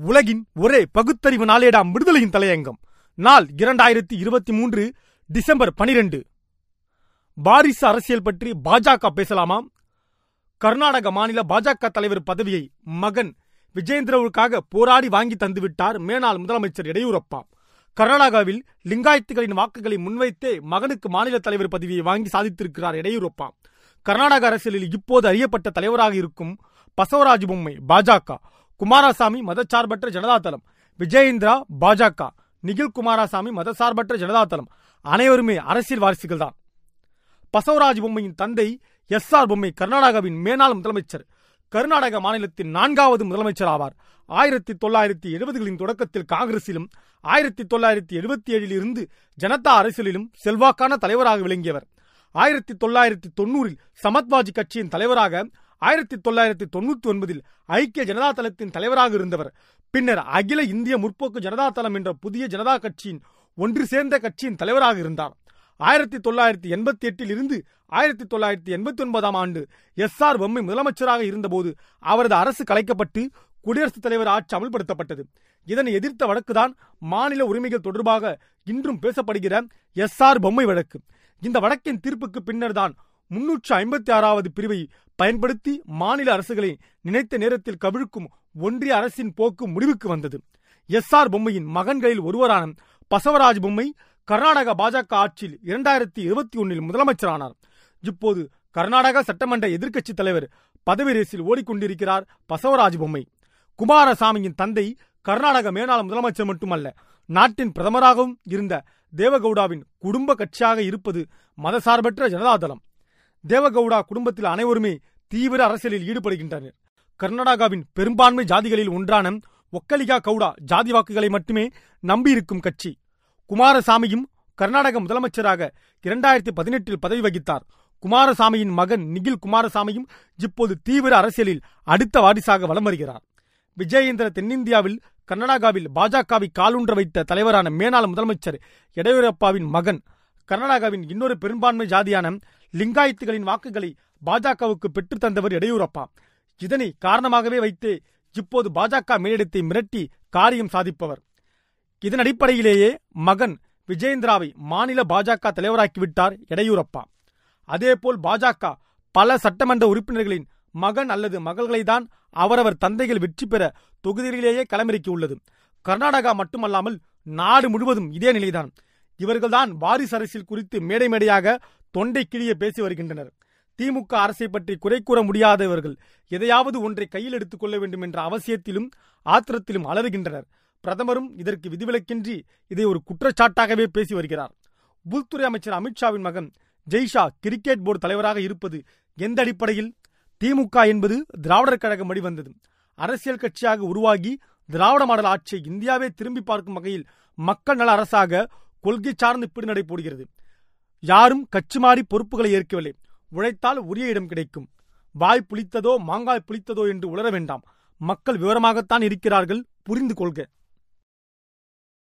உலகின் ஒரே பகுத்தறிவு நாளேடாம் விடுதலையின் தலையங்கம். நாள் இரண்டாயிரத்தி இருபத்தி மூன்று டிசம்பர் பனிரெண்டு. வாரிசு அரசியல் பற்றி பாஜக பேசலாமா? கர்நாடக மாநில பாஜக தலைவர் பதவியை மகன் விஜேந்திரவுக்காக போராடி வாங்கி தந்துவிட்டார் மேனாள் முதலமைச்சர் எடியூரப்பா. கர்நாடகாவில் லிங்காயத்துகளின் வாக்குகளை முன்வைத்தே மகனுக்கு மாநில தலைவர் பதவியை வாங்கி சாதித்திருக்கிறார் எடியூரப்பா. கர்நாடக அரசியலில் இப்போது அறியப்பட்ட தலைவராக இருக்கும் பசவராஜ் பொம்மை பாஜக. குமாரசாமி மதச்சார்பற்ற ஜனதாதளம் விஜயேந்திரா பாஜக நிகில் குமாரசாமி மதசார்பற்ற ஜனதாதளம் அனைவருமே அரசியல் வாரிசுகள் தான் பசவராஜ் பொம்மையின் தந்தை எஸ் ஆர் பொம்மை கர்நாடகாவின் மேனாள் முதலமைச்சர் கர்நாடக மாநிலத்தின் நான்காவது முதலமைச்சர் ஆவார். ஆயிரத்தி தொள்ளாயிரத்தி எழுபதுகளின் தொடக்கத்தில் காங்கிரசிலும் ஆயிரத்தி தொள்ளாயிரத்தி எழுபத்தி ஏழில் இருந்து ஜனதா அரசியலிலும் செல்வாக்கான தலைவராக விளங்கியவர். ஆயிரத்தி தொள்ளாயிரத்தி தொண்ணூறில் சமத்வாஜி கட்சியின் தலைவராக ஆயிரத்தி தொள்ளாயிரத்தி தொண்ணூத்தி ஒன்பதில் ஐக்கிய ஜனதா தளத்தின் தலைவராக இருந்தவர். பின்னர் அகில இந்திய முற்போக்கு ஜனதா தளம் என்ற புதிய ஜனதா கட்சியின் ஒன்று சேர்ந்த கட்சியின் தலைவராக இருந்தார். ஆயிரத்தி தொள்ளாயிரத்தி எண்பத்தி எட்டில் இருந்து ஆயிரத்தி தொள்ளாயிரத்தி எண்பத்தி ஒன்பதாம் ஆண்டு எஸ் ஆர் பொம்மை முதலமைச்சராக இருந்தபோது அவரது அரசு கலைக்கப்பட்டு குடியரசுத் தலைவர் ஆட்சி அமல்படுத்தப்பட்டது. இதனை எதிர்த்த வழக்குதான் மாநில உரிமைகள் தொடர்பாக இன்றும் பேசப்படுகிற எஸ் ஆர் பொம்மை வழக்கு. இந்த வழக்கின் தீர்ப்புக்கு பின்னர் தான் முன்னூற்று ஐம்பத்தி ஆறாவது பிரிவை பயன்படுத்தி மாநில அரசுகளை நினைத்த நேரத்தில் கவிழ்க்கும் ஒன்றிய அரசின் போக்கு முடிவுக்கு வந்தது. எஸ் ஆர் பொம்மையின் மகன்களில் ஒருவரான பசவராஜ் பொம்மை கர்நாடக பாஜக ஆட்சியில் இரண்டாயிரத்தி இருபத்தி ஒன்னில் முதலமைச்சரானார். இப்போது கர்நாடக சட்டமன்ற எதிர்க்கட்சி தலைவர் பதவி ரேசில் ஓடிக்கொண்டிருக்கிறார் பசவராஜ் பொம்மை. குமாரசாமியின் தந்தை கர்நாடக மேலாள முதலமைச்சர் மட்டுமல்ல நாட்டின் பிரதமராகவும் இருந்த தேவகவுடாவின் குடும்ப கட்சியாக இருப்பது மதசார்பற்ற ஜனதாதளம். தேவகவுடா குடும்பத்தில் அனைவருமே தீவிர அரசியலில் ஈடுபடுகின்றனர். கர்நாடகாவின் பெரும்பான்மை ஜாதிகளில் ஒன்றான ஒக்கலிகா கவுடா ஜாதி வாக்குகளை மட்டுமே நம்பியிருக்கும் கட்சி. குமாரசாமியும் கர்நாடக முதலமைச்சராக இரண்டாயிரத்தி பதினெட்டில் பதவி வகித்தார். குமாரசாமியின் மகன் நிகில் குமாரசாமியும் இப்போது தீவிர அரசியலில் அடுத்த வாரிசாக வலம் வருகிறார். விஜயேந்திர தென்னிந்தியாவில் கர்நாடகாவில் பாஜகவை காலூன்ற வைத்த தலைவரான மேனாள் முதலமைச்சர் எடையூரப்பாவின் மகன் கர்நாடகாவின் இன்னொரு பெரும்பான்மை ஜாதியான லிங்காயத்துகளின் வாக்குகளை பாஜகவுக்கு பெற்றுத் தந்தவர் எடியூரப்பா. இதனை காரணமாகவே வைத்தே இப்போது பாஜக மேலிடத்தை மிரட்டி காரியம் சாதிப்பவர். இதன் அடிப்படையிலேயே மகன் விஜயேந்திராவை மாநில பாஜக தலைவராக்கிவிட்டார் எடையூரப்பா. அதேபோல் பாஜக பல சட்டமன்ற உறுப்பினர்களின் மகன் அல்லது மகள்களை தான் அவரவர் தந்தைகள் வெற்றி பெற தொகுதிகளிலேயே களமிறக்கியுள்ளது. கர்நாடகா மட்டுமல்லாமல் நாடு முழுவதும் இதே நிலைதான். இவர்கள்தான் வாரிசு அரசியல் குறித்து மேடை மேடையாக தொண்டை கிழிய பேசி வருகின்றனர். திமுக அரசை பற்றி குறை கூற முடியாதவர்கள் எதையாவது ஒன்றை கையில் எடுத்துக் கொள்ள வேண்டும் என்ற அவசியத்திலும் ஆத்திரத்திலும் அலறுகின்றனர். பிரதமரும் இதற்கு விதிவிலக்கின்றி இதை ஒரு குற்றச்சாட்டாகவே பேசி வருகிறார். உள்துறை அமைச்சர் அமித்ஷாவின் மகன் ஜெய்ஷா கிரிக்கெட் போர்டு தலைவராக இருப்பது எந்த அடிப்படையில்? திமுக என்பது திராவிடர் கழகம் வழிவந்தது அரசியல் கட்சியாக உருவாகி திராவிட மாடல் ஆட்சியை இந்தியாவே திரும்பி பார்க்கும் வகையில் மக்கள் நல அரசாக கொள்கை சார்ந்து இப்படி நடைபோடுகிறது. யாரும் கட்சி மாறி பொறுப்புகளை ஏற்கவில்லை. உழைத்தால் உரிய இடம் கிடைக்கும். வாய் புளித்ததோ மாங்காய் புளித்ததோ என்று உளர வேண்டாம். மக்கள் விவரமாகத்தான் இருக்கிறார்கள். புரிந்து கொள்க.